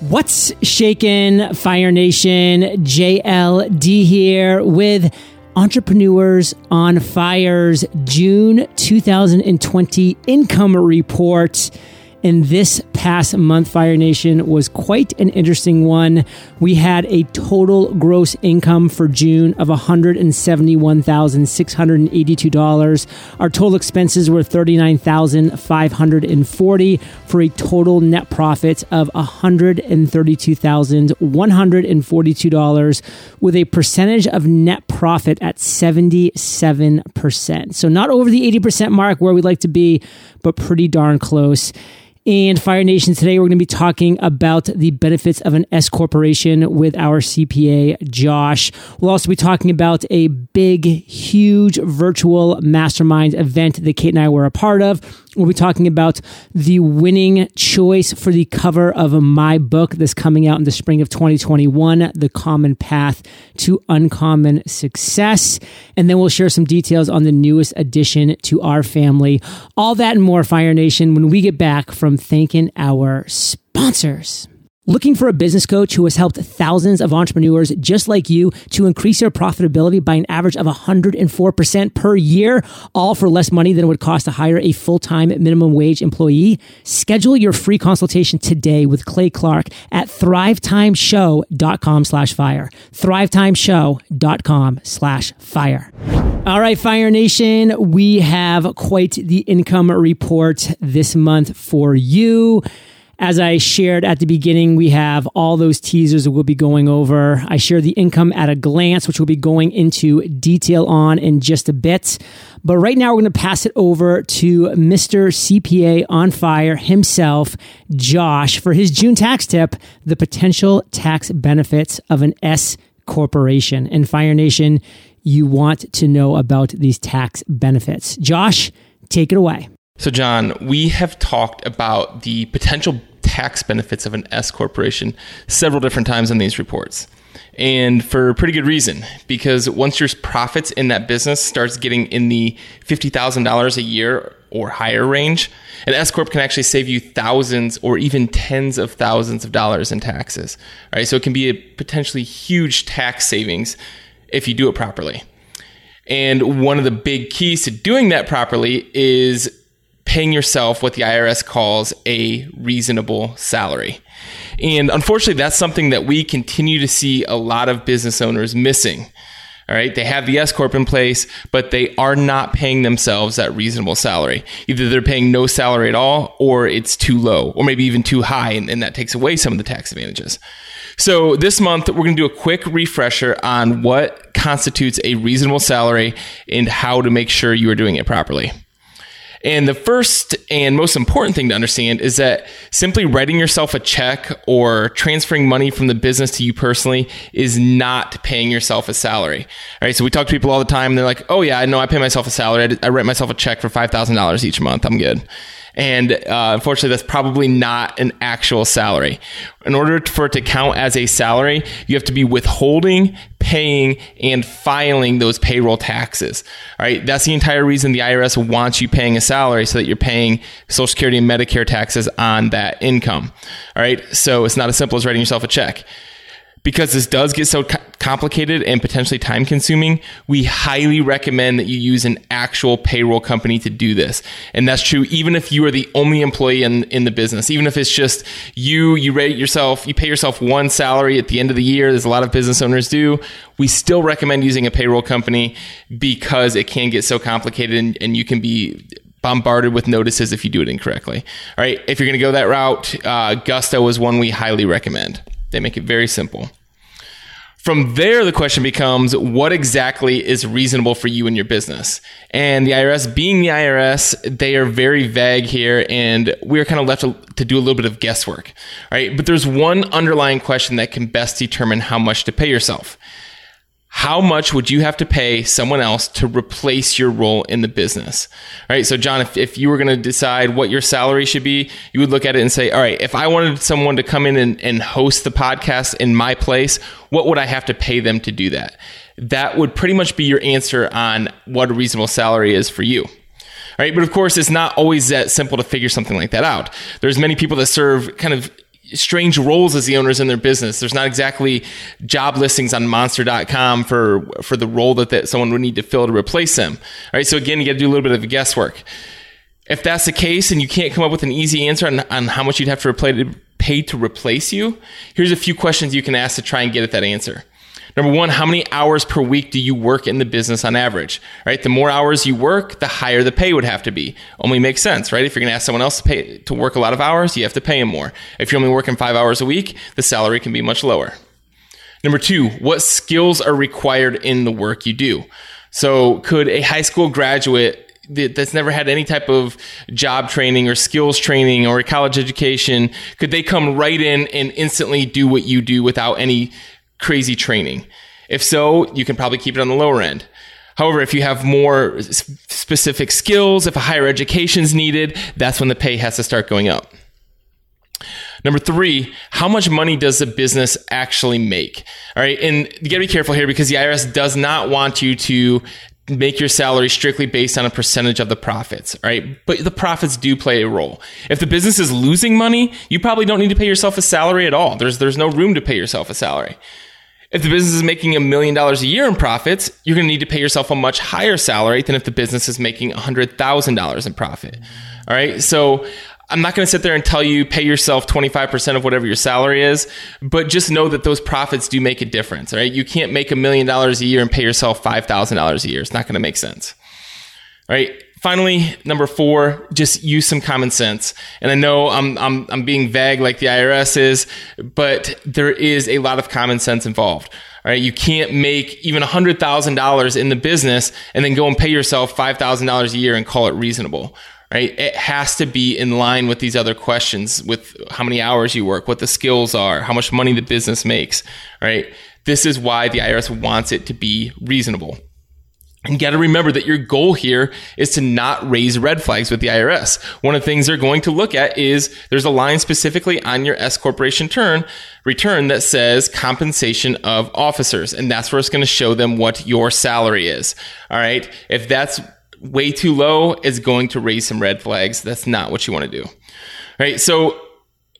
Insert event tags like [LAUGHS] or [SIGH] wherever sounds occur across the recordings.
What's shaken, Fire Nation? JLD here with Entrepreneurs on Fire's June 2020 income report. And this past month, Fire Nation was quite an interesting one. We had a total gross income for June of $171,682. Our total expenses were $39,540 for a total net profit of $132,142 with a percentage of net profit at 77%. So not over the 80% mark where we'd like to be, but pretty darn close. And Fire Nation, today we're going to be talking about the benefits of an S corporation with our CPA, Josh. We'll also be talking about a big, huge virtual mastermind event that Kate and I were a part of. We'll be talking about the winning choice for the cover of my book that's coming out in the spring of 2021, The Common Path to Uncommon Success. And then we'll share some details on the newest addition to our family. All that and more, Fire Nation, when we get back from thanking our sponsors. Looking for a business coach who has helped thousands of entrepreneurs just like you to increase their profitability by an average of 104% per year, all for less money than it would cost to hire a full-time minimum wage employee? Schedule your free consultation today with Clay Clark at thrivetimeshow.com slash fire. thrivetimeshow.com slash fire. All right, Fire Nation, we have quite the income report this month for you. As I shared at the beginning, we have all those teasers that we'll be going over. I share the income at a glance, which we'll be going into detail on in just a bit. But right now, we're going to pass it over to Mr. CPA on fire himself, Josh, for his June tax tip the potential tax benefits of an S corporation. And Fire Nation, you want to know about these tax benefits. Josh, take it away. So, John, we have talked about the potential tax benefits of an S corporation several different times in these reports. And for pretty good reason, because once your profits in that business starts getting in the $50,000 a year or higher range, an S corp can actually save you thousands or even tens of thousands of dollars in taxes. All right, so it can be a potentially huge tax savings if you do it properly. And one of the big keys to doing that properly is paying yourself what the IRS calls a reasonable salary. And unfortunately, that's something that we continue to see a lot of business owners missing. All right. They have the S Corp in place, but they are not paying themselves that reasonable salary. Either they're paying no salary at all, or it's too low, or maybe even too high, and, and that takes away some of the tax advantages. So this month, we're going to do a quick refresher on what constitutes a reasonable salary and how to make sure you are doing it properly. And the first and most important thing to understand is that simply writing yourself a check or transferring money from the business to you personally is not paying yourself a salary. All right. So we talk to people all the time and they're like, oh, yeah, I know I pay myself a salary. I write myself a check for $5,000 each month. I'm good. And uh, unfortunately, that's probably not an actual salary. In order for it to count as a salary, you have to be withholding, paying, and filing those payroll taxes. All right. That's the entire reason the IRS wants you paying a salary so that you're paying Social Security and Medicare taxes on that income. All right. So it's not as simple as writing yourself a check because this does get so complicated and potentially time consuming, we highly recommend that you use an actual payroll company to do this. And that's true even if you are the only employee in, in the business, even if it's just you, you rate yourself, you pay yourself one salary at the end of the year, there's a lot of business owners do. We still recommend using a payroll company because it can get so complicated and, and you can be bombarded with notices if you do it incorrectly. All right, if you're going to go that route, uh, Gusto is one we highly recommend. They make it very simple. From there, the question becomes what exactly is reasonable for you and your business? And the IRS, being the IRS, they are very vague here, and we're kind of left to, to do a little bit of guesswork. Right? But there's one underlying question that can best determine how much to pay yourself how much would you have to pay someone else to replace your role in the business? All right. So, John, if, if you were going to decide what your salary should be, you would look at it and say, all right, if I wanted someone to come in and, and host the podcast in my place, what would I have to pay them to do that? That would pretty much be your answer on what a reasonable salary is for you. All right. But of course, it's not always that simple to figure something like that out. There's many people that serve kind of strange roles as the owners in their business. There's not exactly job listings on monster.com for for the role that, that someone would need to fill to replace them. All right, so again, you got to do a little bit of guesswork. If that's the case and you can't come up with an easy answer on, on how much you'd have to pay to replace you, here's a few questions you can ask to try and get at that answer. Number one, how many hours per week do you work in the business on average? Right? The more hours you work, the higher the pay would have to be. Only makes sense, right? If you're going to ask someone else to pay to work a lot of hours, you have to pay them more. If you're only working five hours a week, the salary can be much lower. Number two, what skills are required in the work you do? So, could a high school graduate that's never had any type of job training or skills training or a college education could they come right in and instantly do what you do without any crazy training? If so, you can probably keep it on the lower end. However, if you have more specific skills, if a higher education is needed, that's when the pay has to start going up. Number three, how much money does the business actually make? All right. And you gotta be careful here because the IRS does not want you to make your salary strictly based on a percentage of the profits, right? But the profits do play a role. If the business is losing money, you probably don't need to pay yourself a salary at all. There's, there's no room to pay yourself a salary. If the business is making a million dollars a year in profits, you're going to need to pay yourself a much higher salary than if the business is making $100,000 in profit. All right. So I'm not going to sit there and tell you pay yourself 25% of whatever your salary is, but just know that those profits do make a difference, right? You can't make a million dollars a year and pay yourself $5,000 a year. It's not going to make sense. All right. Finally, number four, just use some common sense. And I know I'm, I'm, I'm being vague like the IRS is, but there is a lot of common sense involved. All right. You can't make even $100,000 in the business and then go and pay yourself $5,000 a year and call it reasonable right? It has to be in line with these other questions with how many hours you work, what the skills are, how much money the business makes, right? This is why the IRS wants it to be reasonable. And you got to remember that your goal here is to not raise red flags with the IRS. One of the things they're going to look at is there's a line specifically on your S corporation turn return that says compensation of officers. And that's where it's going to show them what your salary is. All right. If that's way too low it's going to raise some red flags. That's not what you want to do. All right. So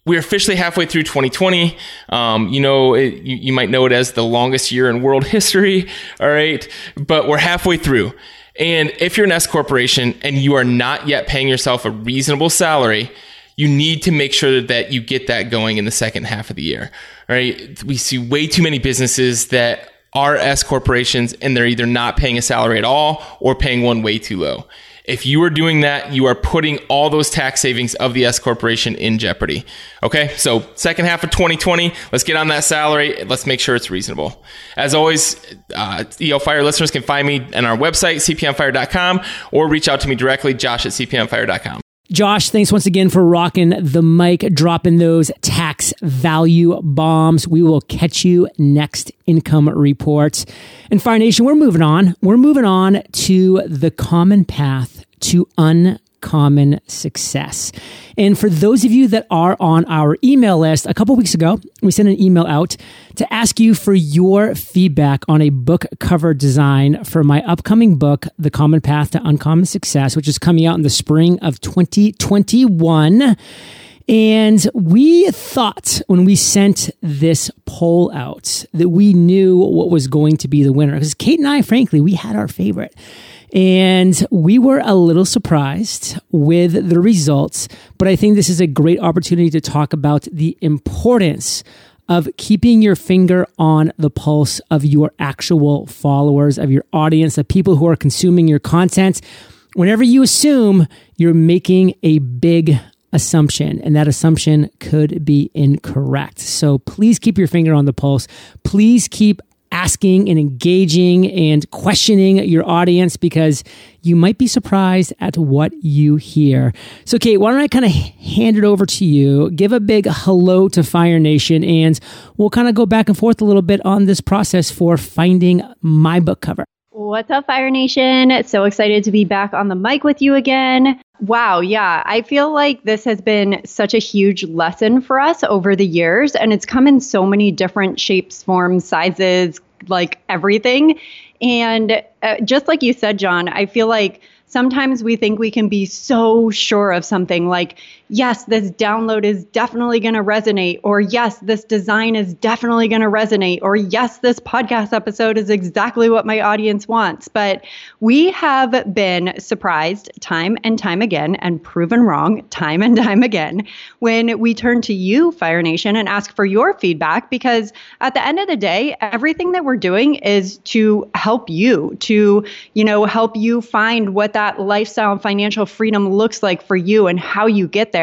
we're officially halfway through 2020. Um, you know, it, you, you might know it as the longest year in world [LAUGHS] history. All right. But we're halfway through. And if you're an S corporation and you are not yet paying yourself a reasonable salary, you need to make sure that you get that going in the second half of the year. All right. We see way too many businesses that are S corporations and they're either not paying a salary at all or paying one way too low. If you are doing that, you are putting all those tax savings of the S corporation in jeopardy. Okay, so second half of 2020, let's get on that salary. Let's make sure it's reasonable. As always, uh, EO Fire listeners can find me on our website, cpaonfire.com, or reach out to me directly, josh at cpaonfire.com. Josh, thanks once again for rocking the mic, dropping those tax value bombs. We will catch you next income reports. And Fire Nation, we're moving on. We're moving on to the common path to un common success. And for those of you that are on our email list, a couple weeks ago, we sent an email out to ask you for your feedback on a book cover design for my upcoming book, The Common Path to Uncommon Success, which is coming out in the spring of 2021. And we thought when we sent this poll out that we knew what was going to be the winner. Because Kate and I, frankly, we had our favorite. And we were a little surprised with the results, but I think this is a great opportunity to talk about the importance of keeping your finger on the pulse of your actual followers, of your audience, of people who are consuming your content. Whenever you assume, you're making a big assumption, and that assumption could be incorrect. So please keep your finger on the pulse. Please keep asking and engaging and questioning your audience because you might be surprised at what you hear. So, Kate, why don't I kind of hand it over to you? Give a big hello to Fire Nation, and we'll kind of go back and forth a little bit on this process for finding my book cover. What's up, Fire Nation? So excited to be back on the mic with you again. Wow, yeah, I feel like this has been such a huge lesson for us over the years, and it's come in so many different shapes, forms, sizes, like everything. And uh, just like you said, John, I feel like sometimes we think we can be so sure of something like yes, this download is definitely going to resonate, or yes, this design is definitely going to resonate, or yes, this podcast episode is exactly what my audience wants. But we have been surprised time and time again and proven wrong time and time again when we turn to you, Fire Nation, and ask for your feedback because at the end of the day, everything that we're doing is to help you, to, you know, help you find what that lifestyle and financial freedom looks like for you and how you get there.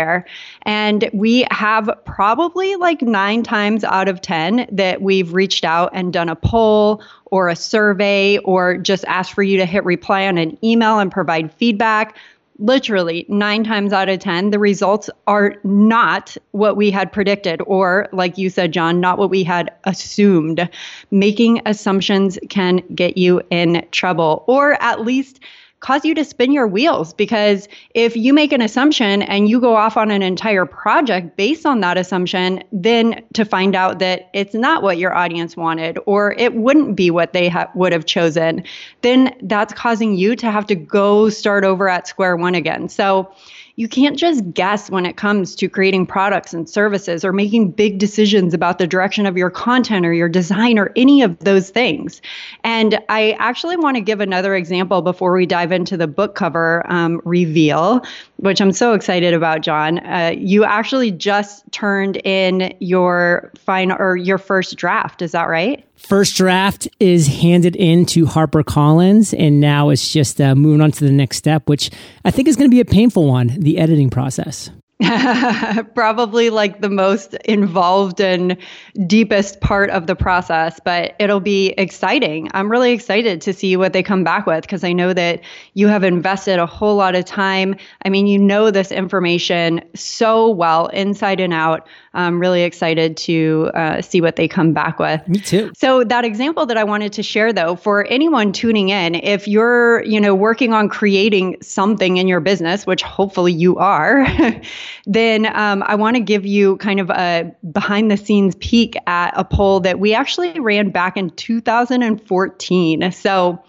And we have probably like nine times out of 10 that we've reached out and done a poll or a survey or just asked for you to hit reply on an email and provide feedback literally nine times out of 10, the results are not what we had predicted, or like you said, John, not what we had assumed. Making assumptions can get you in trouble, or at least cause you to spin your wheels because if you make an assumption and you go off on an entire project based on that assumption, then to find out that it's not what your audience wanted or it wouldn't be what they ha- would have chosen, then that's causing you to have to go start over at square one again. So, you can't just guess when it comes to creating products and services or making big decisions about the direction of your content or your design or any of those things. And I actually want to give another example before we dive into the book cover um, reveal, which I'm so excited about, John. Uh, you actually just turned in your final or your first draft. Is that right? First draft is handed in to HarperCollins, and now it's just uh, moving on to the next step, which I think is going to be a painful one the editing process. [LAUGHS] Probably like the most involved and deepest part of the process, but it'll be exciting. I'm really excited to see what they come back with because I know that you have invested a whole lot of time. I mean, you know this information so well, inside and out. I'm really excited to uh, see what they come back with. Me too. So that example that I wanted to share, though, for anyone tuning in, if you're you know working on creating something in your business, which hopefully you are. [LAUGHS] then um, I want to give you kind of a behind the scenes peek at a poll that we actually ran back in 2014. So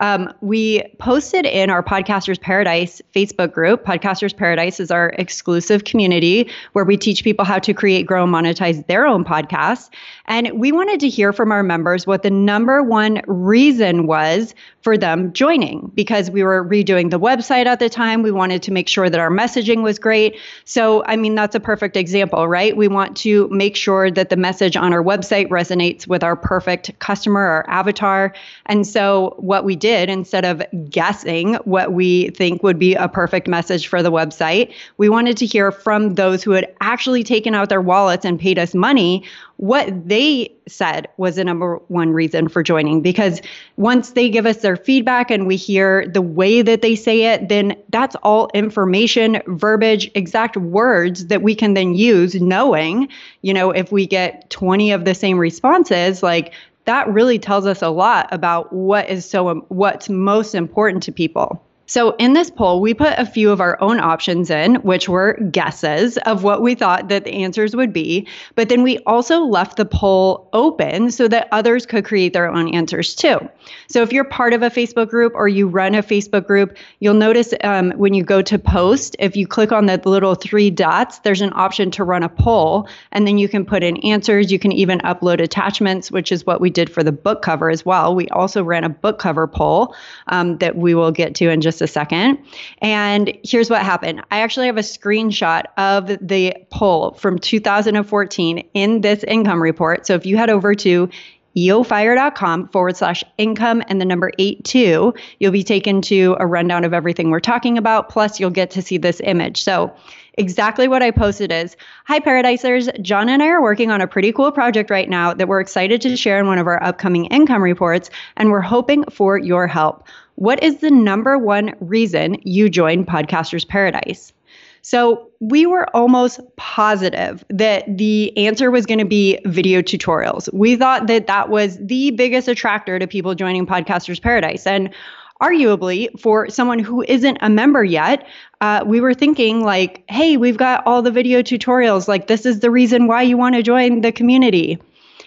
um, we posted in our Podcasters Paradise Facebook group. Podcasters Paradise is our exclusive community where we teach people how to create, grow, and monetize their own podcasts. And we wanted to hear from our members what the number one reason was for them joining because we were redoing the website at the time. We wanted to make sure that our messaging was great. So, I mean, that's a perfect example, right? We want to make sure that the message on our website resonates with our perfect customer or avatar. And so, what we did instead of guessing what we think would be a perfect message for the website, we wanted to hear from those who had actually taken out their wallets and paid us money what they said was the number one reason for joining. Because once they give us their feedback and we hear the way that they say it then that's all information verbiage exact words that we can then use knowing you know if we get 20 of the same responses like that really tells us a lot about what is so what's most important to people so in this poll, we put a few of our own options in, which were guesses of what we thought that the answers would be. But then we also left the poll open so that others could create their own answers too. So if you're part of a Facebook group or you run a Facebook group, you'll notice um, when you go to post, if you click on the little three dots, there's an option to run a poll, and then you can put in answers. You can even upload attachments, which is what we did for the book cover as well. We also ran a book cover poll um, that we will get to in just just a second. And here's what happened I actually have a screenshot of the poll from 2014 in this income report. So if you head over to eofire.com forward slash income and the number eight two, you'll be taken to a rundown of everything we're talking about. Plus, you'll get to see this image. So, exactly what I posted is Hi, Paradisers. John and I are working on a pretty cool project right now that we're excited to share in one of our upcoming income reports, and we're hoping for your help. What is the number one reason you joined Podcasters Paradise? So we were almost positive that the answer was going to be video tutorials. We thought that that was the biggest attractor to people joining Podcasters Paradise. And arguably, for someone who isn't a member yet, uh, we were thinking like, hey, we've got all the video tutorials. Like, this is the reason why you want to join the community.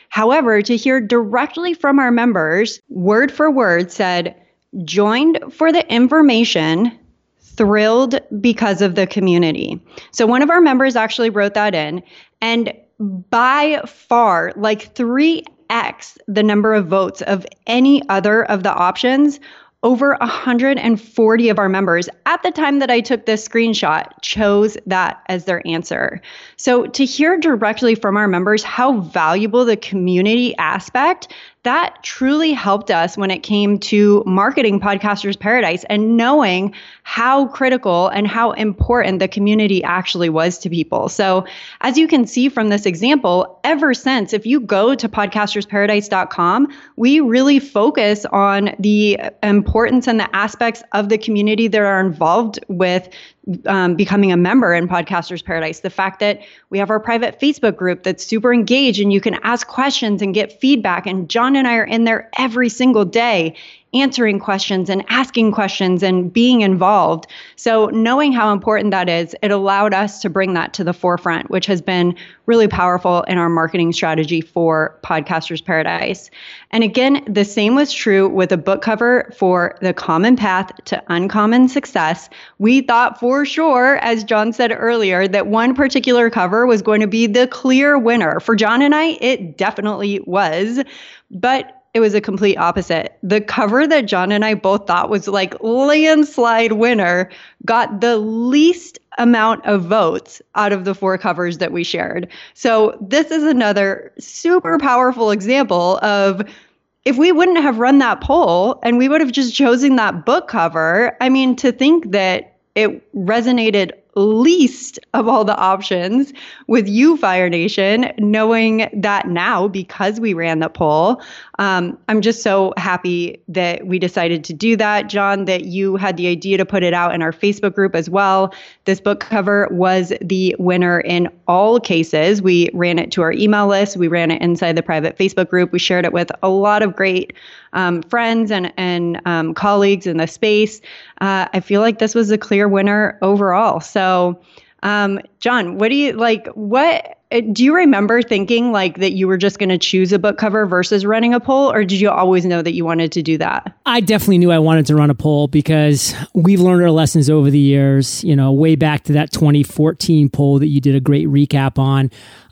However, to hear directly from our members, word for word said, joined for the information, thrilled because of the community. So one of our members actually wrote that in. And by far, like 3x the number of votes of any other of the options over 140 of our members at the time that I took this screenshot chose that as their answer. So to hear directly from our members how valuable the community aspect that truly helped us when it came to marketing Podcasters Paradise and knowing how critical and how important the community actually was to people. So, as you can see from this example, ever since, if you go to podcastersparadise.com, we really focus on the importance and the aspects of the community that are involved with um, becoming a member in Podcasters Paradise. The fact that we have our private Facebook group that's super engaged and you can ask questions and get feedback. And John and I are in there every single day answering questions and asking questions and being involved. So, knowing how important that is, it allowed us to bring that to the forefront, which has been really powerful in our marketing strategy for Podcasters Paradise. And again, the same was true with a book cover for The Common Path to Uncommon Success. We thought for sure, as John said earlier, that one particular cover was going to be the clear winner. For John and I, it definitely was. But it was a complete opposite. The cover that John and I both thought was like landslide winner got the least amount of votes out of the four covers that we shared. So this is another super powerful example of if we wouldn't have run that poll and we would have just chosen that book cover, I mean, to think that it resonated least of all the options with you, Fire Nation, knowing that now because we ran the poll. Um, I'm just so happy that we decided to do that. John, that you had the idea to put it out in our Facebook group as well. This book cover was the winner in all cases. We ran it to our email list, we ran it inside the private Facebook group, we shared it with a lot of great um, friends and, and um, colleagues in the space. Uh, I feel like this was a clear winner overall. So, um, John, what do you like? What uh, do you remember thinking like that you were just going to choose a book cover versus running a poll, or did you always know that you wanted to do that? I definitely knew I wanted to run a poll because we've learned our lessons over the years. You know, way back to that 2014 poll that you did a great recap on.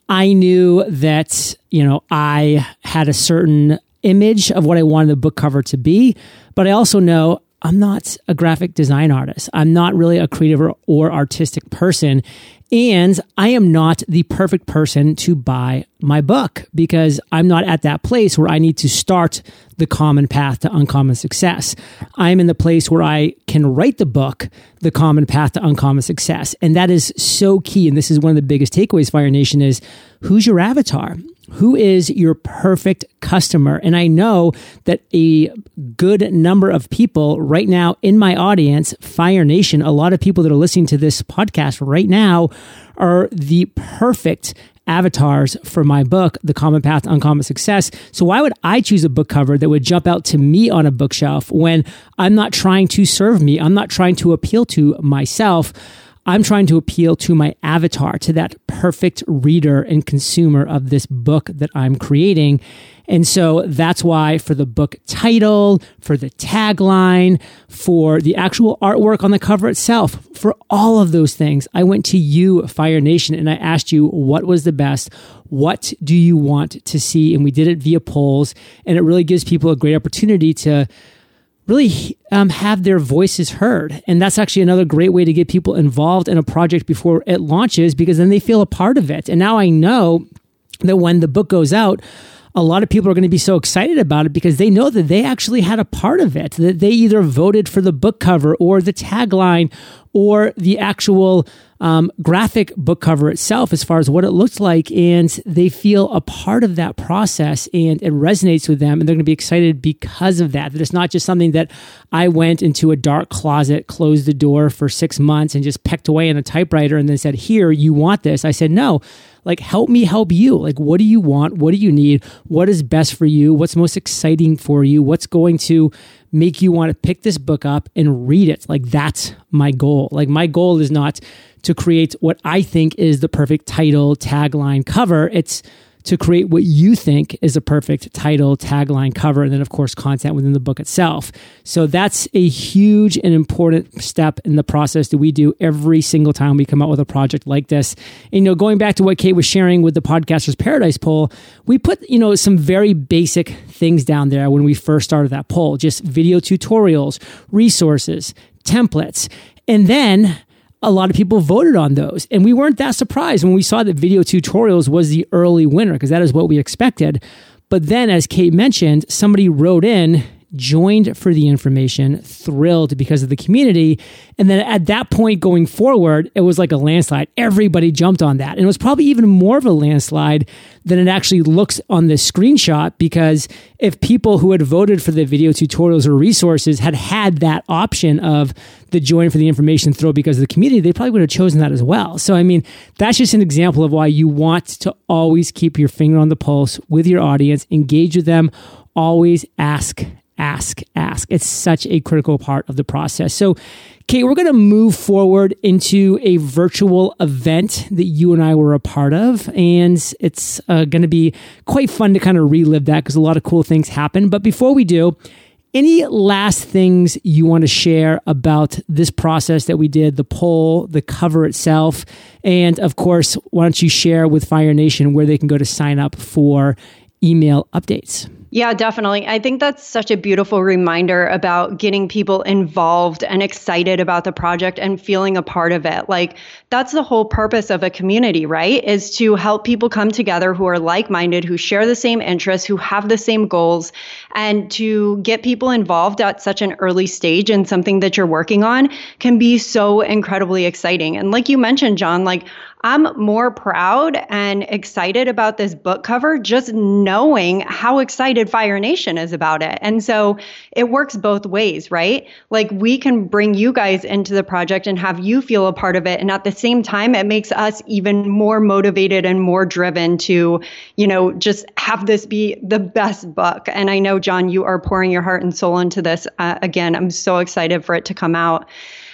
I knew that you know I had a certain image of what I wanted the book cover to be, but I also know I'm not a graphic design artist. I'm not really a creative or, or, artistic person. And I am not the perfect person to buy my book because I'm not at that place where I need to start the common path to uncommon success. I'm in the place where I can write the book, The Common Path to Uncommon Success. And that is so key. And this is one of the biggest takeaways, Fire Nation, is who's your avatar? Who is your perfect customer? And I know that a good number of people right now in my audience, Fire Nation, a lot of people that are listening to this podcast right now are the perfect avatars for my book, The Common Path to Uncommon Success. So why would I choose a book cover that would jump out to me on a bookshelf when I'm not trying to serve me? I'm not trying to appeal to myself. I'm trying to appeal to my avatar, to that perfect reader and consumer of this book that I'm creating. And so that's why for the book title, for the tagline, for the actual artwork on the cover itself, for all of those things, I went to you, Fire Nation, and I asked you what was the best. What do you want to see? And we did it via polls. And it really gives people a great opportunity to really um, have their voices heard. And that's actually another great way to get people involved in a project before it launches because then they feel a part of it. And now I know that when the book goes out, a lot of people are going to be so excited about it because they know that they actually had a part of it, that they either voted for the book cover or the tagline or the actual um, graphic book cover itself as far as what it looks like. And they feel a part of that process and it resonates with them. And they're going to be excited because of that. That it's not just something that I went into a dark closet, closed the door for six months and just pecked away in a typewriter and then said, Here, you want this. I said, No, like help me help you. Like, what do you want? What do you need? What is best for you? What's most exciting for you? What's going to make you want to pick this book up and read it. Like that's my goal. Like my goal is not to create what I think is the perfect title, tagline, cover. It's to create what you think is a perfect title, tagline, cover, and then, of course, content within the book itself. So that's a huge and important step in the process that we do every single time we come out with a project like this. And, you know, going back to what Kate was sharing with the Podcaster's Paradise poll, we put, you know, some very basic things down there when we first started that poll just video tutorials, resources, templates. And then a lot of people voted on those. And we weren't that surprised when we saw that video tutorials was the early winner because that is what we expected. But then, as Kate mentioned, somebody wrote in joined for the information, thrilled because of the community. And then at that point going forward, it was like a landslide. Everybody jumped on that. And it was probably even more of a landslide than it actually looks on the screenshot because if people who had voted for the video tutorials or resources had had that option of the join for the information throw because of the community, they probably would have chosen that as well. So, I mean, that's just an example of why you want to always keep your finger on the pulse with your audience, engage with them, always ask ask, ask. It's such a critical part of the process. So, Kate, we're going to move forward into a virtual event that you and I were a part of. And it's uh, going to be quite fun to kind of relive that because a lot of cool things happen. But before we do, any last things you want to share about this process that we did, the poll, the cover itself? And of course, why don't you share with Fire Nation where they can go to sign up for email updates? Yeah, definitely. I think that's such a beautiful reminder about getting people involved and excited about the project and feeling a part of it. Like, that's the whole purpose of a community, right? Is to help people come together who are like minded, who share the same interests, who have the same goals, and to get people involved at such an early stage in something that you're working on can be so incredibly exciting. And like you mentioned, John, like, I'm more proud and excited about this book cover just knowing how excited Fire Nation is about it. And so it works both ways, right? Like we can bring you guys into the project and have you feel a part of it. And at the same time, it makes us even more motivated and more driven to, you know, just have this be the best book. And I know, John, you are pouring your heart and soul into this. Uh, again, I'm so excited for it to come out.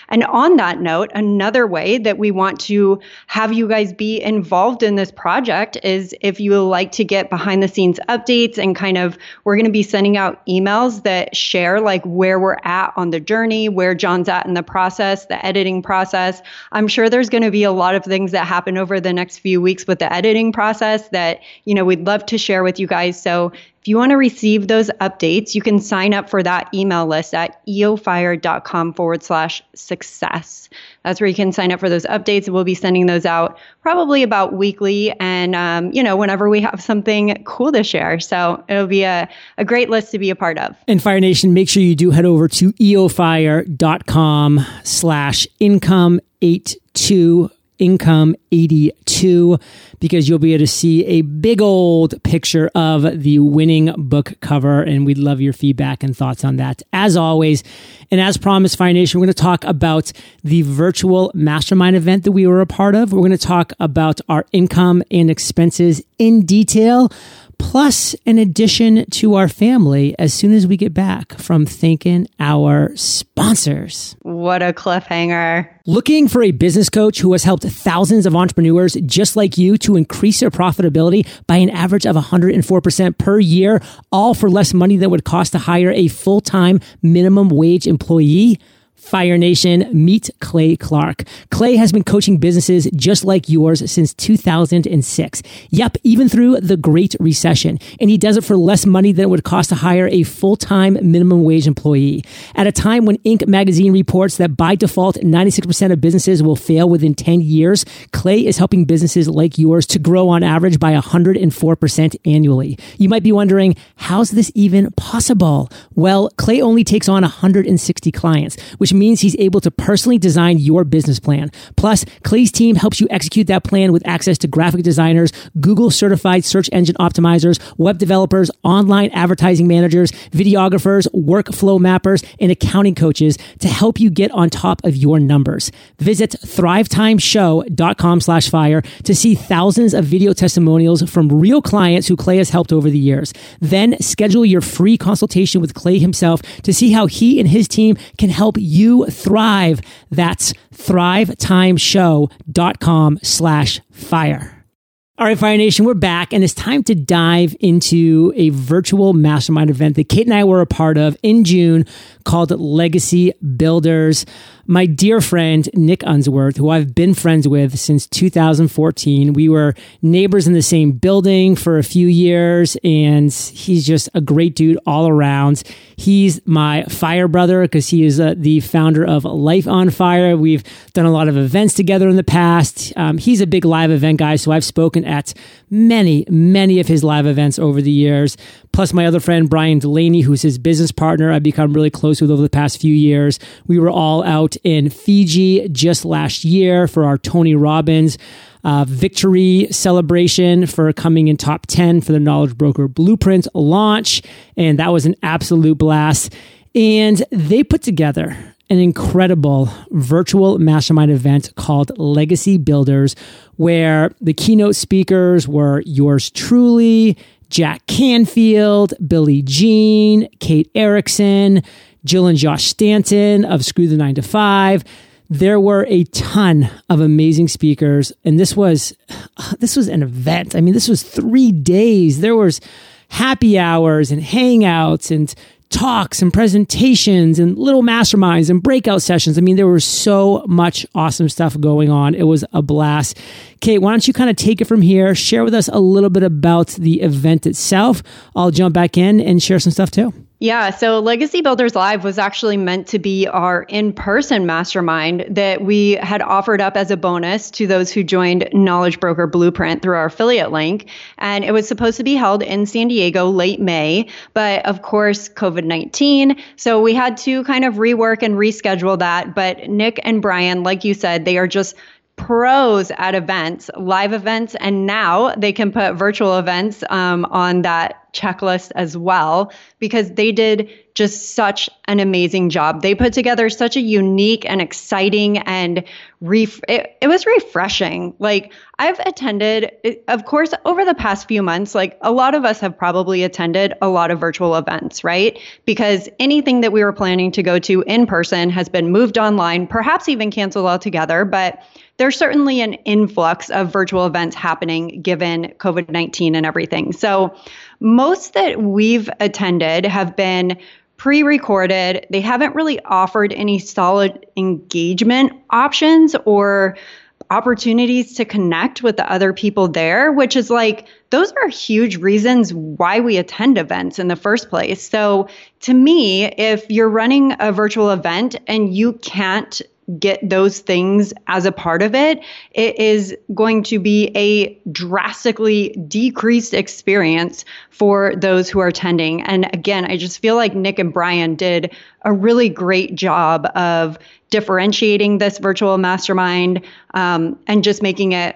And on that note, another way that we want to have you guys be involved in this project is if you like to get behind the scenes updates and kind of, we're going to be sending out emails that share like where we're at on the journey, where John's at in the process, the editing process. I'm sure there's going to be a lot of things that happen over the next few weeks with the editing process that, you know, we'd love to share with you guys. So if you want to receive those updates, you can sign up for that email list at eofire.com forward slash success. That's where you can sign up for those updates. We'll be sending those out probably about weekly and, um, you know, whenever we have something cool to share. So it'll be a, a great list to be a part of. And Fire Nation, make sure you do head over to eofire.com slash income 82 income 82 because you'll be able to see a big old picture of the winning book cover and we'd love your feedback and thoughts on that as always. And as promised fire nation we're going to talk about the virtual mastermind event that we were a part of. We're going to talk about our income and expenses in detail plus an addition to our family as soon as we get back from thanking our sponsors. What a cliffhanger. Looking for a business coach who has helped thousands of entrepreneurs just like you to increase their profitability by an average of 104% per year, all for less money than would cost to hire a full time minimum wage employee? Fire Nation, meet Clay Clark. Clay has been coaching businesses just like yours since 2006. Yep, even through the Great Recession. And he does it for less money than it would cost to hire a full-time minimum wage employee. At a time when Inc. magazine reports that by default, 96% of businesses will fail within 10 years, Clay is helping businesses like yours to grow on average by 104% annually. You might be wondering, how's this even possible? Well, Clay only takes on 160 clients, which means he's able to personally design your business plan. Plus, Clay's team helps you execute that plan with access to graphic designers, Google certified search engine optimizers, web developers, online advertising managers, videographers, workflow mappers, and accounting coaches to help you get on top of your numbers. Visit thrivetimeshow.com slash fire to see thousands of video testimonials from real clients who Clay has helped over the years. Then schedule your free consultation with Clay himself to see how he and his team can help you you thrive. That's thrivetimeshow.com slash fire. All right, Fire Nation, we're back, and it's time to dive into a virtual mastermind event that Kate and I were a part of in June called Legacy Builders my dear friend Nick Unsworth, who I've been friends with since 2014. We were neighbors in the same building for a few years, and he's just a great dude all around. He's my fire brother because he is uh, the founder of Life on Fire. We've done a lot of events together in the past. Um, he's a big live event guy, so I've spoken at many, many of his live events over the years. Plus, my other friend, Brian Delaney, who's his business partner, I've become really close with over the past few years. We were all out in Fiji just last year for our Tony Robbins uh, victory celebration for coming in top 10 for the Knowledge Broker Blueprint launch. And that was an absolute blast. And they put together an incredible virtual mastermind event called Legacy Builders, where the keynote speakers were yours truly, Jack Canfield, Billy Gene, Kate Erickson, Jill and Josh Stanton of Screw the Nine to Five. There were a ton of amazing speakers, and this was [SIGHS] this was an event. I mean, this was three days. There was happy hours and hangouts and talks and presentations and little masterminds and breakout sessions. I mean, there was so much awesome stuff going on. It was a blast. Kate, why don't you kind of take it from here? Share with us a little bit about the event itself. I'll jump back in and share some stuff too. Yeah, so Legacy Builders Live was actually meant to be our in person mastermind that we had offered up as a bonus to those who joined Knowledge Broker Blueprint through our affiliate link. And it was supposed to be held in San Diego late May, but of course, COVID 19. So we had to kind of rework and reschedule that. But Nick and Brian, like you said, they are just pros at events, live events, and now they can put virtual events um, on that checklist as well because they did just such an amazing job. They put together such a unique and exciting and ref- it, it was refreshing. Like I've attended, of course, over the past few months, like a lot of us have probably attended a lot of virtual events, right? Because anything that we were planning to go to in person has been moved online, perhaps even canceled altogether. But there's certainly an influx of virtual events happening given COVID 19 and everything. So, most that we've attended have been pre recorded. They haven't really offered any solid engagement options or opportunities to connect with the other people there, which is like, those are huge reasons why we attend events in the first place. So, to me, if you're running a virtual event and you can't get those things as a part of it, it is going to be a drastically decreased experience for those who are attending. And again, I just feel like Nick and Brian did a really great job of differentiating this virtual mastermind um, and just making it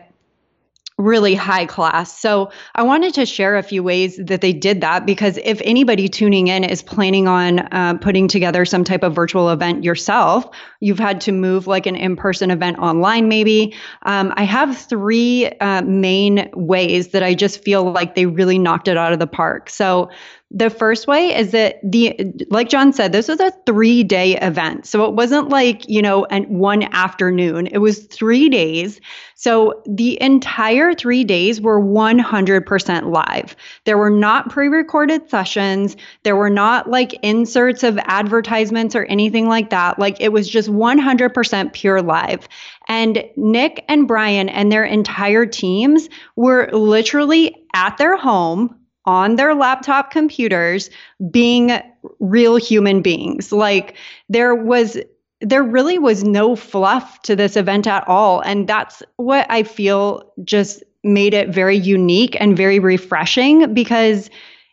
really high class. So I wanted to share a few ways that they did that because if anybody tuning in is planning on uh, putting together some type of virtual event yourself, you've had to move like an in person event online, maybe. Um, I have three uh, main ways that I just feel like they really knocked it out of the park. So the first way is that the like John said, this was a three day event. So it wasn't like, you know, an one afternoon. It was three days. So the entire three days were 100% live. There were not pre recorded sessions. There were not like inserts of advertisements or anything like that. Like it was just 100% pure live. And Nick and Brian and their entire teams were literally at their home on their laptop computers being real human beings. Like there was there really was no fluff to this event at all and that's what I feel just made it very unique and very refreshing because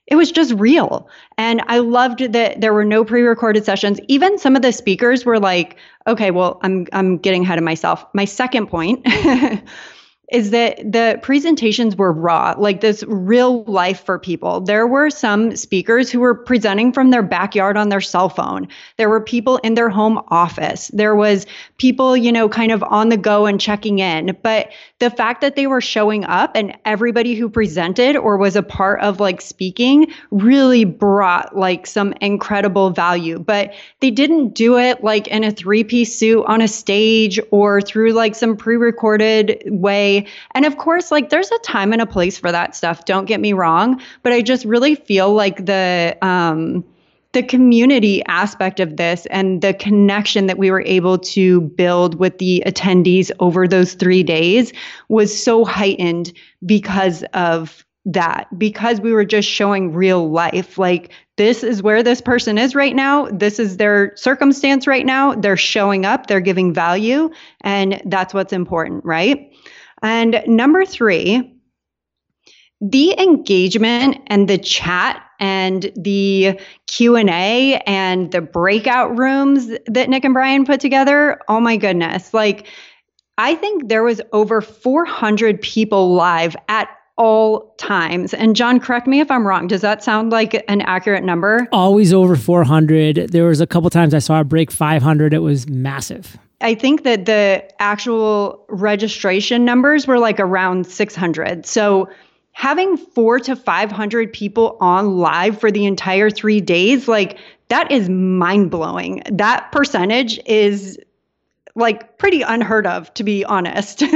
it was just real. And I loved that there were no pre-recorded sessions. Even some of the speakers were like, okay, well, I'm I'm getting ahead of myself. My second point [LAUGHS] is that the presentations were raw, like this real life for people. There were some speakers who were presenting from their backyard on their cell phone. There were people in their home office. There was people, you know, kind of on the go and checking in. But the fact that they were showing up and everybody who presented or was a part of like speaking really brought like some incredible value. But they didn't do it like in a three piece suit on a stage or through like some pre recorded way And of course, like there's a time and a place for that stuff. Don't get me wrong, but I just really feel like the um the community aspect of this and the connection that we were able to build with the attendees over those 3 days was so heightened because of that because we were just showing real life. Like this is where this person is right now. This is their circumstance right now. They're showing up. They're giving value. And that's what's important right and number 3 the engagement and the chat and the q&a and the breakout rooms that nick and brian put together oh my goodness like i think there was over 400 people live at all times. And John, correct me if I'm wrong. Does that sound like an accurate number? Always over 400. There was a couple times I saw it break 500. It was massive. I think that the actual registration numbers were like around 600. So having 4 to 500 people on live for the entire 3 days like that is mind-blowing. That percentage is like pretty unheard of to be honest. [LAUGHS]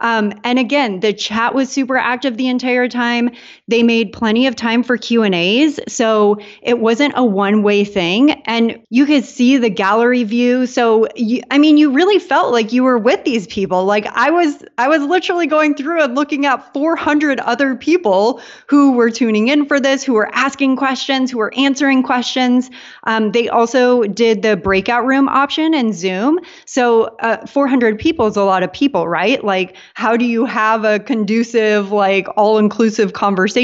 Um, and again, the chat was super active the entire time. They made plenty of time for Q and A's, so it wasn't a one-way thing. And you could see the gallery view. So you, I mean, you really felt like you were with these people. Like I was, I was literally going through and looking at 400 other people who were tuning in for this, who were asking questions, who were answering questions. Um, they also did the breakout room option in Zoom. So uh, 400 people is a lot of people, right? Like how do you have a conducive, like all inclusive conversation?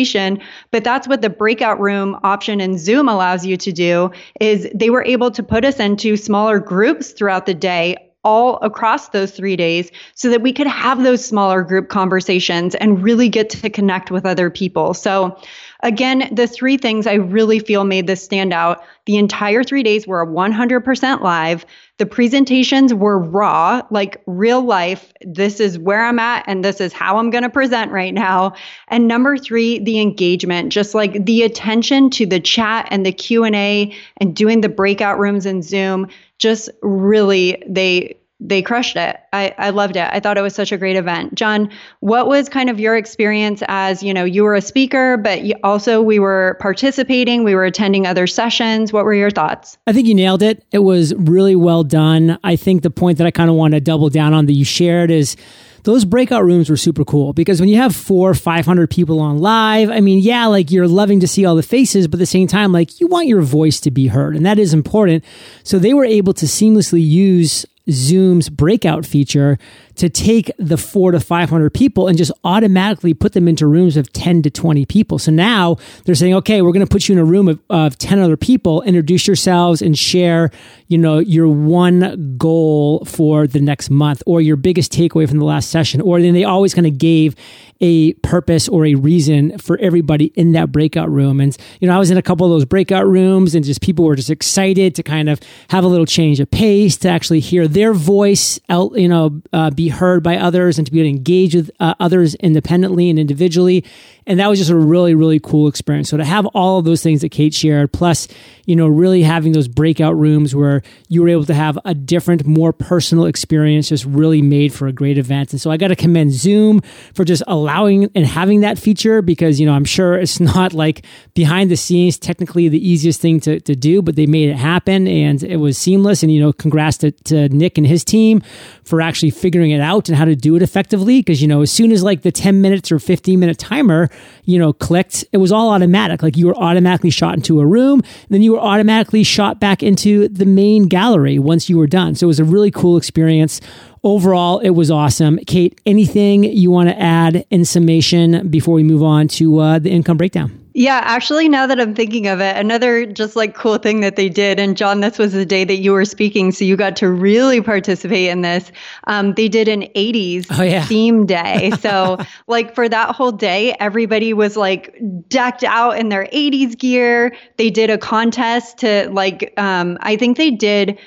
But that's what the breakout room option in Zoom allows you to do is they were able to put us into smaller groups throughout the day all across those three days so that we could have those smaller group conversations and really get to connect with other people. So Again, the three things I really feel made this stand out. The entire three days were 100% live. The presentations were raw, like real life. This is where I'm at and this is how I'm going to present right now. And number 3, the engagement, just like the attention to the chat and the Q&A and doing the breakout rooms in Zoom, just really they they crushed it. I, I loved it. I thought it was such a great event. John, what was kind of your experience as, you know, you were a speaker, but you also we were participating, we were attending other sessions. What were your thoughts? I think you nailed it. It was really well done. I think the point that I kind of want to double down on that you shared is those breakout rooms were super cool because when you have four, 500 people on live, I mean, yeah, like you're loving to see all the faces, but at the same time, like you want your voice to be heard and that is important. So they were able to seamlessly use Zoom's breakout feature to take the four to 500 people and just automatically put them into rooms of 10 to 20 people. So now they're saying, okay, we're going to put you in a room of, of 10 other people, introduce yourselves and share, you know, your one goal for the next month or your biggest takeaway from the last session. Or then they always kind of gave a purpose or a reason for everybody in that breakout room. And, you know, I was in a couple of those breakout rooms and just people were just excited to kind of have a little change of pace, to actually hear their voice, out, you know, uh, be heard by others and to be able to engage with uh, others independently and individually. And that was just a really, really cool experience. So to have all of those things that Kate shared, plus, you know, really having those breakout rooms where you were able to have a different, more personal experience, just really made for a great event. And so I got to commend Zoom for just allowing and having that feature because, you know, I'm sure it's [LAUGHS] not like behind the scenes, technically the easiest thing to, to do, but they made it happen and it was seamless. And, you know, congrats to, to Nick and his team for actually figuring it out and how to do it effectively. Because, you know, as soon as like the 10 minutes or 15 minute timer, you know, clicked, it was all automatic. Like you were automatically shot into a room, then you were automatically shot back into the main gallery once you were done. So it was a really cool experience. Overall, it was awesome. Kate, anything you want to add in summation before we move on to uh, the income breakdown? Yeah, actually, now that I'm thinking of it, another just like cool thing that they did, and John, this was the day that you were speaking, so you got to really participate in this. Um, they did an 80s oh, yeah. theme [LAUGHS] day. So, like, for that whole day, everybody was like decked out in their 80s gear. They did a contest to, like, um, I think they did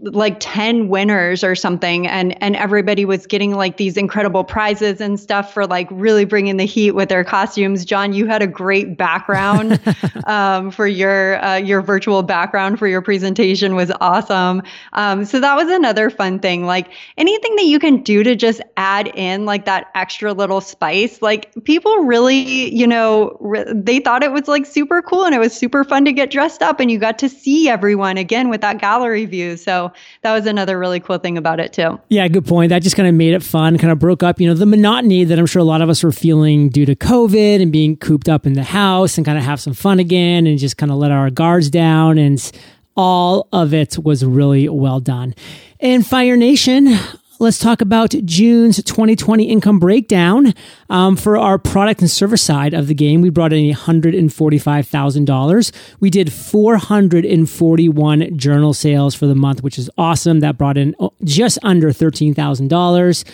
like 10 winners or something and and everybody was getting like these incredible prizes and stuff for like really bringing the heat with their costumes. John you had a great background [LAUGHS] um, for your uh, your virtual background for your presentation was awesome. Um, so that was another fun thing. Like anything that you can do to just add in like that extra little spice like people really you know re- they thought it was like super cool and it was super fun to get dressed up and you got to see everyone again with that gallery view. So that was another really cool thing about it too. Yeah, good point. That just kind of made it fun, kind of broke up, you know, the monotony that I'm sure a lot of us were feeling due to COVID and being cooped up in the house and kind of have some fun again and just kind of let our guards down and all of it was really well done. And Fire Nation, let's talk about June's 2020 income breakdown. Um, for our product and service side of the game, we brought in $145,000. We did 441 journal sales for the month, which is awesome. That brought in just under $13,000.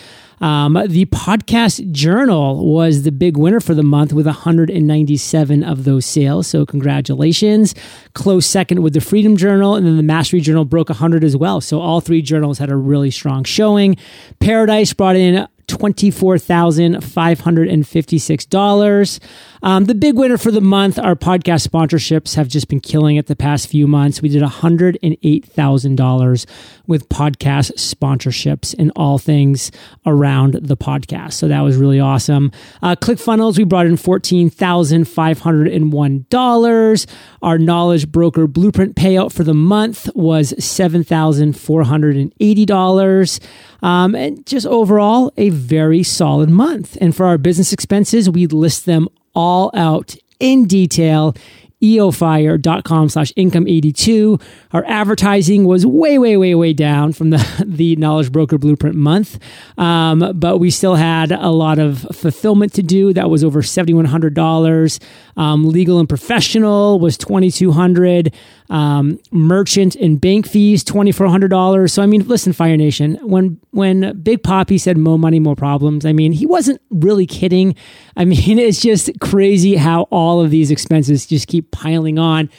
Um, the podcast journal was the big winner for the month with 197 of those sales. So congratulations. Close second with the Freedom Journal, and then the Mastery Journal broke 100 as well. So all three journals had a really strong showing. Paradise brought in $24,556. Um, the big winner for the month, our podcast sponsorships have just been killing it the past few months. We did $108,000 with podcast sponsorships and all things around the podcast. So that was really awesome. Uh, ClickFunnels, we brought in $14,501. Our knowledge broker blueprint payout for the month was $7,480. Um, and just overall, a very solid month. And for our business expenses, we list them all out in detail. Eofire.com slash income 82 our advertising was way way way way down from the [LAUGHS] the knowledge broker blueprint month. Um, but we still had a lot of fulfillment to do. That was over $7100 um, legal and professional was 2200 um, merchant and bank fees $2400 so i mean listen fire nation when when big poppy said more money more problems i mean he wasn't really kidding. I mean [LAUGHS] it's just crazy how all of these expenses just keep piling on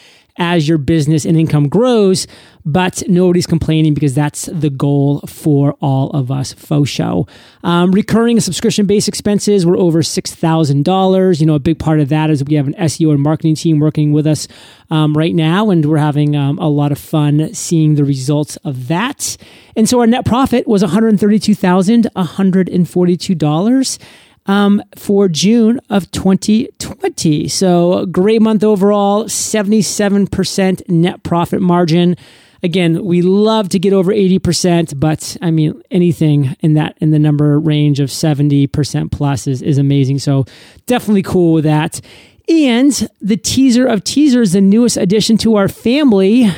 as your business and income grows, but nobody's complaining because that's the goal for all of us. Faux show. Um, recurring subscription based expenses were over $6,000. You know, a big part of that is we have an SEO and marketing team working with us um, right now, and we're having um, a lot of fun seeing the results of that. And so our net profit was $132,142 um, for June of 2020. So, great month overall, 77% net profit margin. Again, we love to get over 80%, but I mean, anything in that, in the number range of 70% plus is, is amazing. So, definitely cool with that. And the teaser of teasers, the newest addition to our family.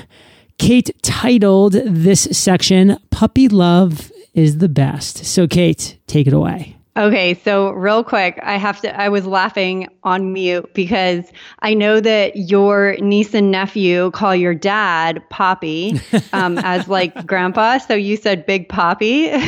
Kate titled this section, Puppy Love is the Best. So, Kate, take it away. Okay, so real quick, I have to I was laughing on mute because I know that your niece and nephew call your dad Poppy [LAUGHS] um, as like grandpa, so you said Big Poppy. [LAUGHS]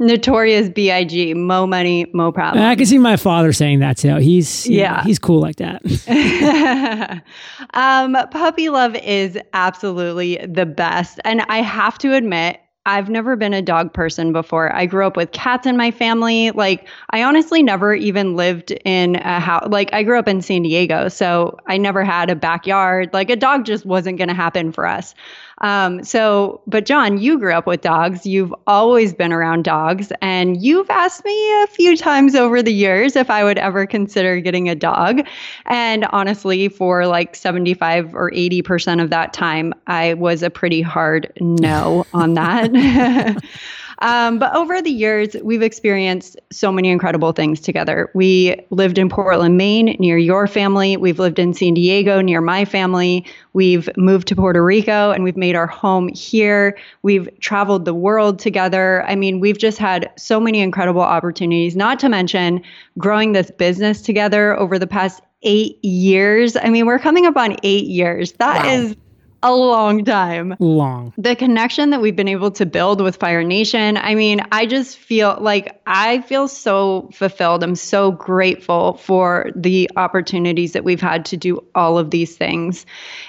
Notorious B.I.G. Mo money, mo problem. I can see my father saying that too. He's yeah, know, he's cool like that. [LAUGHS] um, puppy love is absolutely the best, and I have to admit, I've never been a dog person before. I grew up with cats in my family. Like, I honestly never even lived in a house. Like, I grew up in San Diego, so I never had a backyard. Like, a dog just wasn't going to happen for us. Um, so, but John, you grew up with dogs. You've always been around dogs, and you've asked me a few times over the years if I would ever consider getting a dog. And honestly, for like 75 or 80% of that time, I was a pretty hard no on that. [LAUGHS] [LAUGHS] Um, but over the years, we've experienced so many incredible things together. We lived in Portland, Maine, near your family. We've lived in San Diego, near my family. We've moved to Puerto Rico and we've made our home here. We've traveled the world together. I mean, we've just had so many incredible opportunities, not to mention growing this business together over the past eight years. I mean, we're coming up on eight years. That wow. is a long time. Long. The connection that we've been able to build with Fire Nation, I mean, I just feel like I feel so fulfilled. I'm so grateful for the opportunities that we've had to do all of these things.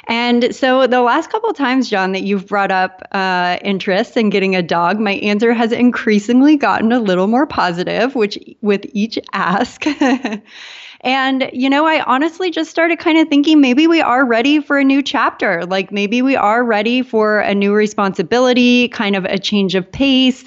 And so the last couple of times, John, that you've brought up uh, interest in getting a dog, my answer has increasingly gotten a little more positive, which with each ask. [LAUGHS] And, you know, I honestly just started kind of thinking maybe we are ready for a new chapter. Like maybe we are ready for a new responsibility, kind of a change of pace.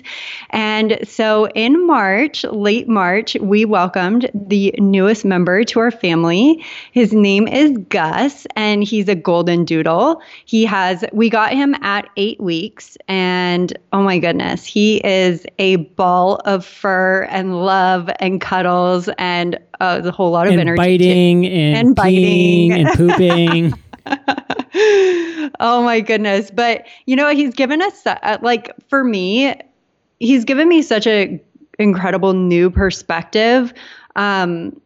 And so in March, late March, we welcomed the newest member to our family. His name is Gus, and he's a golden doodle. He has, we got him at eight weeks, and oh my goodness, he is a ball of fur and love and cuddles and uh, a whole lot of and energy. Biting and, and biting and pooping. [LAUGHS] [LAUGHS] oh my goodness. But you know, he's given us uh, like for me, he's given me such a incredible new perspective. Um,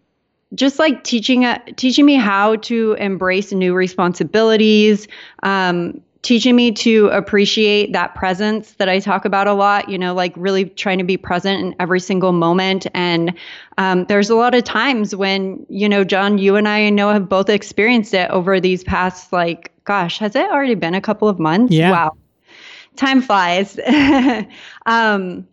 just like teaching uh, teaching me how to embrace new responsibilities, um, teaching me to appreciate that presence that I talk about a lot, you know, like really trying to be present in every single moment. And um, there's a lot of times when, you know, John, you and I know have both experienced it over these past, like, gosh, has it already been a couple of months? Yeah. Wow. Time flies. [LAUGHS] um,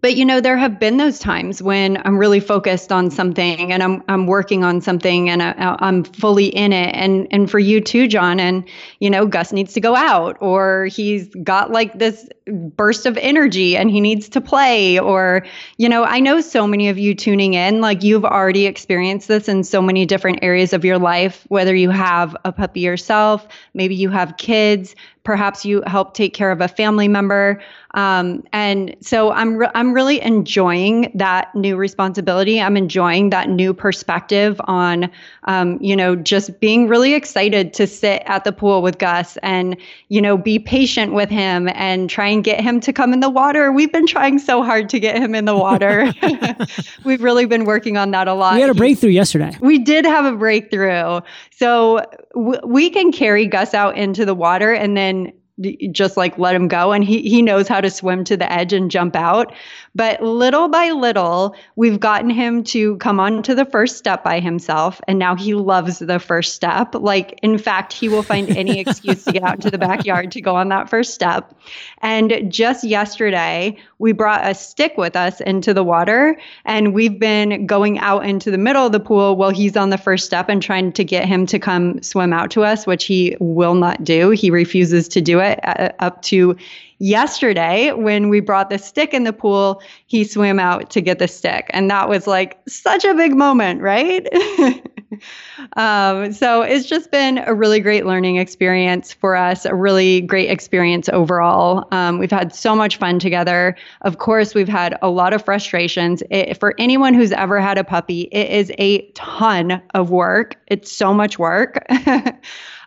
but you know there have been those times when i'm really focused on something and i'm i'm working on something and I, am fully in it. And and for you too john and you know gus needs to go out or he's got like this burst of energy and he needs to play or you know i know so many of you tuning in like you've already experienced this in so many different areas of your life whether you have a puppy yourself maybe you have kids perhaps you help take care of a family member um, and so I'm re- I'm really enjoying that new responsibility. I'm enjoying that new perspective on, um, you know, just being really excited to sit at the pool with Gus and you know be patient with him and try and get him to come in the water. We've been trying so hard to get him in the water. [LAUGHS] [LAUGHS] We've really been working on that a lot. We had a breakthrough yesterday. We did have a breakthrough. So w- we can carry Gus out into the water and then just like let him go and he he knows how to swim to the edge and jump out. But little by little we've gotten him to come on to the first step by himself and now he loves the first step. Like in fact he will find any [LAUGHS] excuse to get out into the backyard to go on that first step. And just yesterday we brought a stick with us into the water and we've been going out into the middle of the pool while he's on the first step and trying to get him to come swim out to us which he will not do. He refuses to do it it uh, up to yesterday when we brought the stick in the pool he swam out to get the stick. And that was like such a big moment right? [LAUGHS] Um, so it's just been a really great learning experience for us a really great experience overall. Um, we've had so much fun together. Of course we've had a lot of frustrations. It, for anyone who's ever had a puppy it is a ton of work. It's so much work. [LAUGHS]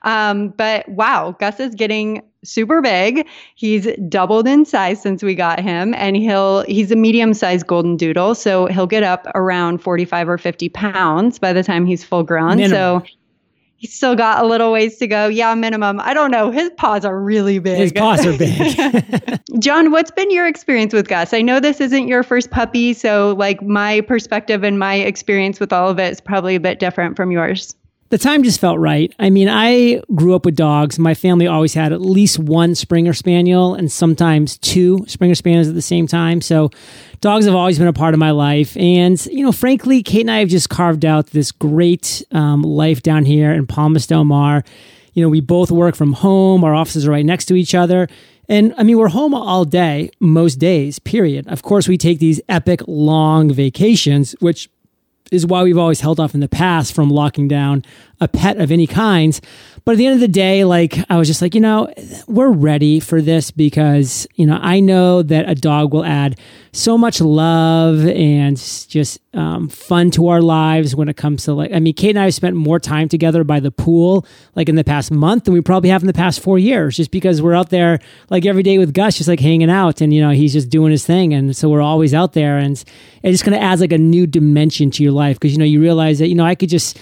Um, but wow gus is getting super big. He's doubled in size since we got him, and he'll he's a medium sized golden doodle, so he'll get up around 45 or 50 pounds by the time he's full grown. Minimum. So he's still got a little ways to go. Yeah, minimum. I don't know. His paws are really big. His paws are big. [LAUGHS] John, what's been your experience with Gus? I know this isn't your first puppy, so like my perspective and my experience with all of it is probably a bit different from yours the time just felt right. I mean, I grew up with dogs. My family always had at least one Springer Spaniel and sometimes two Springer Spaniels at the same time. So dogs have always been a part of my life. And, you know, frankly, Kate and I have just carved out this great um, life down here in Palmas Del Mar. You know, we both work from home, our offices are right next to each other. And I mean, we're home all day, most days, period. Of course, we take these epic long vacations, which is why we've always held off in the past from locking down a pet of any kinds. But at the end of the day, like I was just like, you know, we're ready for this because, you know, I know that a dog will add so much love and just um, fun to our lives when it comes to like, I mean, Kate and I have spent more time together by the pool like in the past month than we probably have in the past four years, just because we're out there like every day with Gus, just like hanging out and, you know, he's just doing his thing. And so we're always out there and it just kind of adds like a new dimension to your life because, you know, you realize that, you know, I could just,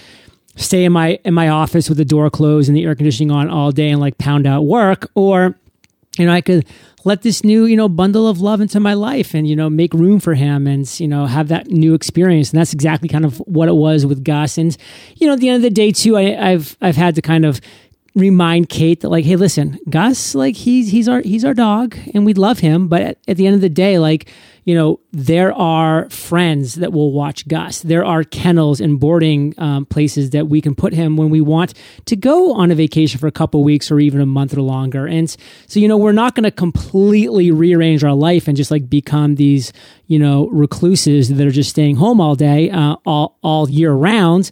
stay in my in my office with the door closed and the air conditioning on all day and like pound out work. Or you know i could let this new you know bundle of love into my life and you know make room for him and you know have that new experience. And that's exactly kind of what it was with gus. And you know at the end of the day too I, i've i've had to kind of remind Kate that like, hey, listen, Gus, like he's he's our he's our dog and we love him, but at, at, the end of the day, like you know, there are friends that will watch Gus. There are kennels and boarding um, places that we can put him when we want to go on a vacation for a couple weeks or even a month or longer. And so, you know, we're not going to completely rearrange our life and just like become these, you know, recluses that are just staying home all day, uh, all all year round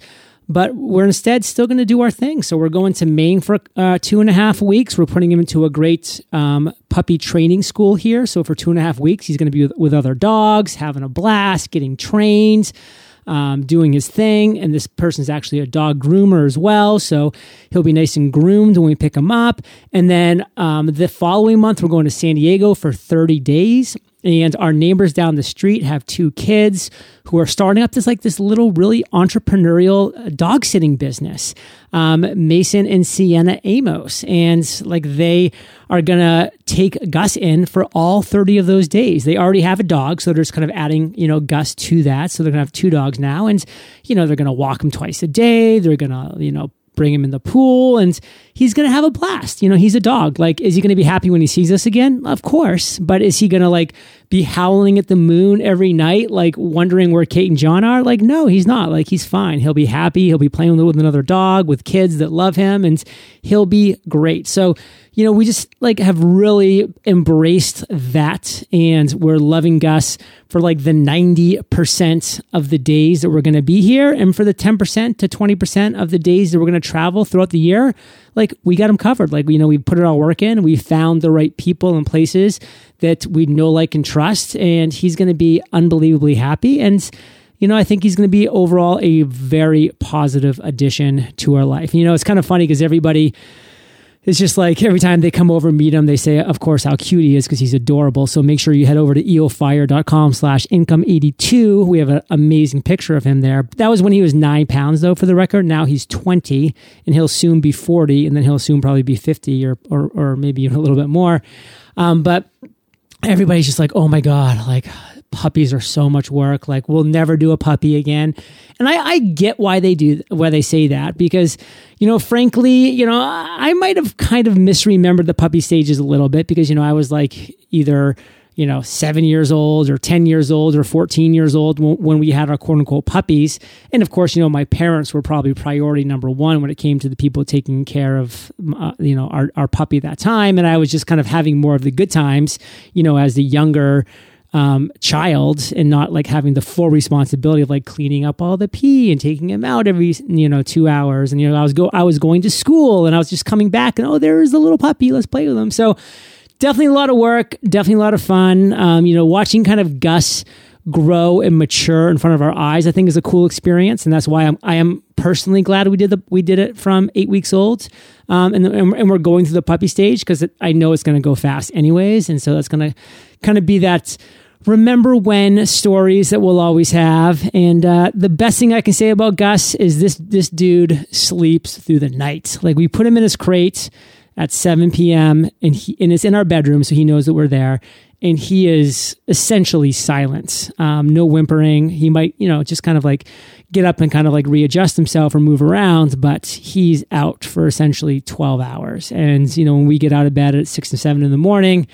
but we're instead still going to do our thing. So we're going to Maine for uh, two and a half weeks. We're putting him into a great um, puppy training school here. So for two and a half weeks, he's going to be with, with other dogs, having a blast, getting trained. Um, doing his thing. And this person's actually a dog groomer as well. So he'll be nice and groomed when we pick him up. And then um, the following month, we're going to San Diego for 30 days and our neighbors down the street have two kids who are starting up this like this little really entrepreneurial dog sitting business um, mason and sienna amos. And like they are gonna take gus in for all 30 of those days. They already have a dog so they're just kind of adding you know gus to that. So they're gonna have two dogs now. And you know they're gonna walk him twice a day. They're gonna you know bring him in the pool and he's going to have a blast. You know, he's a dog. Like, is he going to be happy when he sees us again? Of course. But is he going to like be howling at the moon every night, like wondering where Kate and John are? Like, no, he's not. Like, he's fine. He'll be happy. He'll be playing with another dog, with kids that love him, and he'll be great. So, you know, we just like have really embraced that. And we're loving Gus for like the 90% of the days that we're going to be here. And for the 10% to 20% of the days that we're going to travel throughout the year, like we got them covered. Like, you know, we put it all work in, we found the right people and places that we know, like, and trust. And he's going to be unbelievably happy. And, you know, I think he's going to be overall a very positive addition to our life. You know, it's kind of funny because everybody, it's just like every time they come over and meet him, they say, of course, how cute he is because he's adorable. So make sure you head over to eofire.com slash income 82. We have an amazing picture of him there. That was when he was nine pounds, though, for the record. Now he's 20 and he'll soon be 40 and then he'll soon probably be 50 or, or, or maybe even a little bit more. Um, but everybody's just like, oh my God, like puppies are so much work. Like we'll never do a puppy again. And I, I get why they do why they say that because, you know, frankly, you know, I might have kind of misremembered the puppy stages a little bit because, you know, I was like either you know, seven years old or 10 years old or 14 years old when we had our quote unquote puppies. And of course, you know, my parents were probably priority number one when it came to the people taking care of, uh, you know, our, our puppy that time. And I was just kind of having more of the good times, you know, as the younger, um, child and not like having the full responsibility of like cleaning up all the pee and taking him out every you know two hours. And you know I was go I was going to school and I was just coming back and oh there's the little puppy. Let's play with him. So definitely a lot of work definitely a lot of fun. Um, you know watching kind of Gus grow and mature in front of our eyes I think is a cool experience. And that's why I'm I am personally glad we did the we did it from eight weeks old. Um, and, and we're going through the puppy stage because I know it's going to go fast anyways. And so that's going to kind of be that remember when stories that we'll always have. And uh, the best thing I can say about Gus is this this dude sleeps through the night. Like we put him in his crate at 7 p.m. and he and it's in our bedroom, so he knows that we're there. And he is essentially silent, um, no whimpering. He might, you know, just kind of like get up and kind of like readjust himself or move around, but he's out for essentially 12 hours. And, you know, when we get out of bed at six to seven in the morning,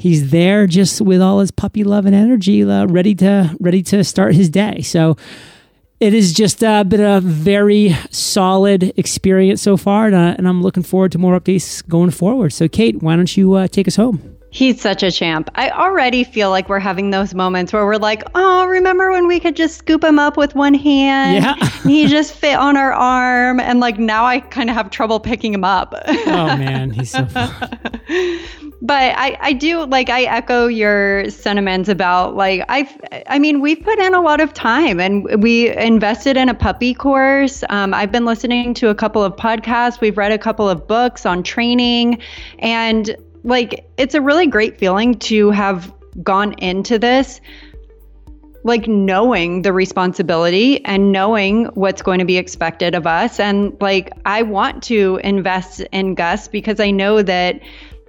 he's there just with all his puppy love and energy, uh, ready to ready to start his day. So it has just uh, been a very solid experience so far, and, uh, and, I'm looking forward to more updates going forward. So, Kate, why don't you uh, take us home? He's such a champ. I already feel like we're having those moments where we're like, oh, remember when we could just scoop him up with one hand? Yeah. he just fit on our arm. And like now I kind of have trouble picking him up. oh, man. He's so [LAUGHS] fun. But I, I do like I echo your sentiments about like I've I mean we've put in a lot of time and we invested in a puppy course. Um, I've been listening to a couple of podcasts. We've read a couple of books on training, and like it's a really great feeling to have gone into this like knowing the responsibility and knowing what's going to be expected of us. And like, I want to invest in Gus because I know that,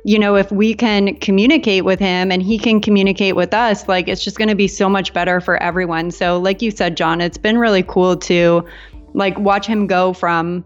you know, if we can communicate with him and he can communicate with us, like, it's just going to be so much better for everyone. So, like you said, John, it's been really cool to like watch him go from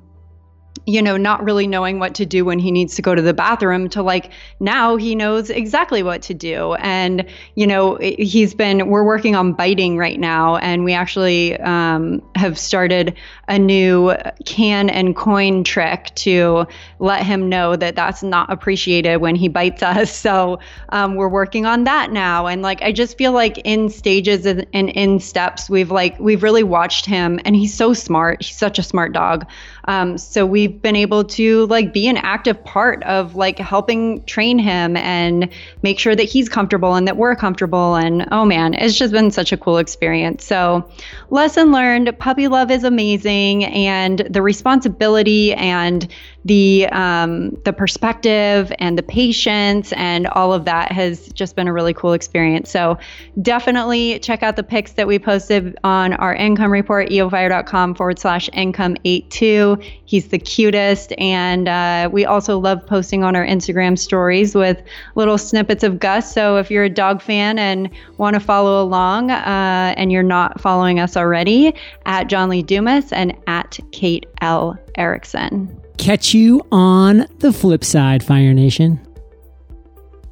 you know, not really knowing what to do when he needs to go to the bathroom to like now he knows exactly what to do. And, you know, he's been, we're working on biting right now. And we actually um, have started a new can and coin trick to let him know that that's not appreciated when he bites us. [LAUGHS] So um, we're working on that now. And like, I just feel like in stages and in steps, we've like, we've really watched him and he's so smart. He's such a smart dog. Um, so we've been able to like be an active part of like helping train him and make sure that he's comfortable and that we're comfortable. And oh man, it's just been such a cool experience. So lesson learned, puppy love is amazing and the responsibility and the um, the perspective and the patience and all of that has just been a really cool experience. So definitely check out the pics that we posted on our income report, eofire.com forward slash income 82. He's the cutest. And uh, we also love posting on our Instagram stories with little snippets of Gus. So if you're a dog fan and want to follow along uh, and you're not following us already, at John Lee Dumas and at Kate L. Erickson catch you on the flip side, Fire Nation.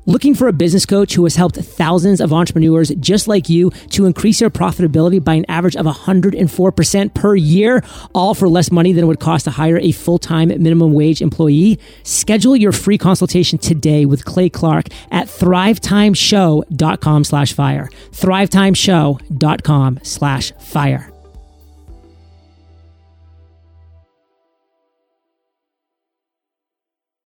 Looking for a business coach who has helped thousands of entrepreneurs just like you to increase their profitability by an average of 104% per year, all for less money than it would cost to hire a full-time minimum wage employee? Schedule your free consultation today with Clay Clark at thrivetimeshow.com slash fire. thrivetimeshow.com slash fire.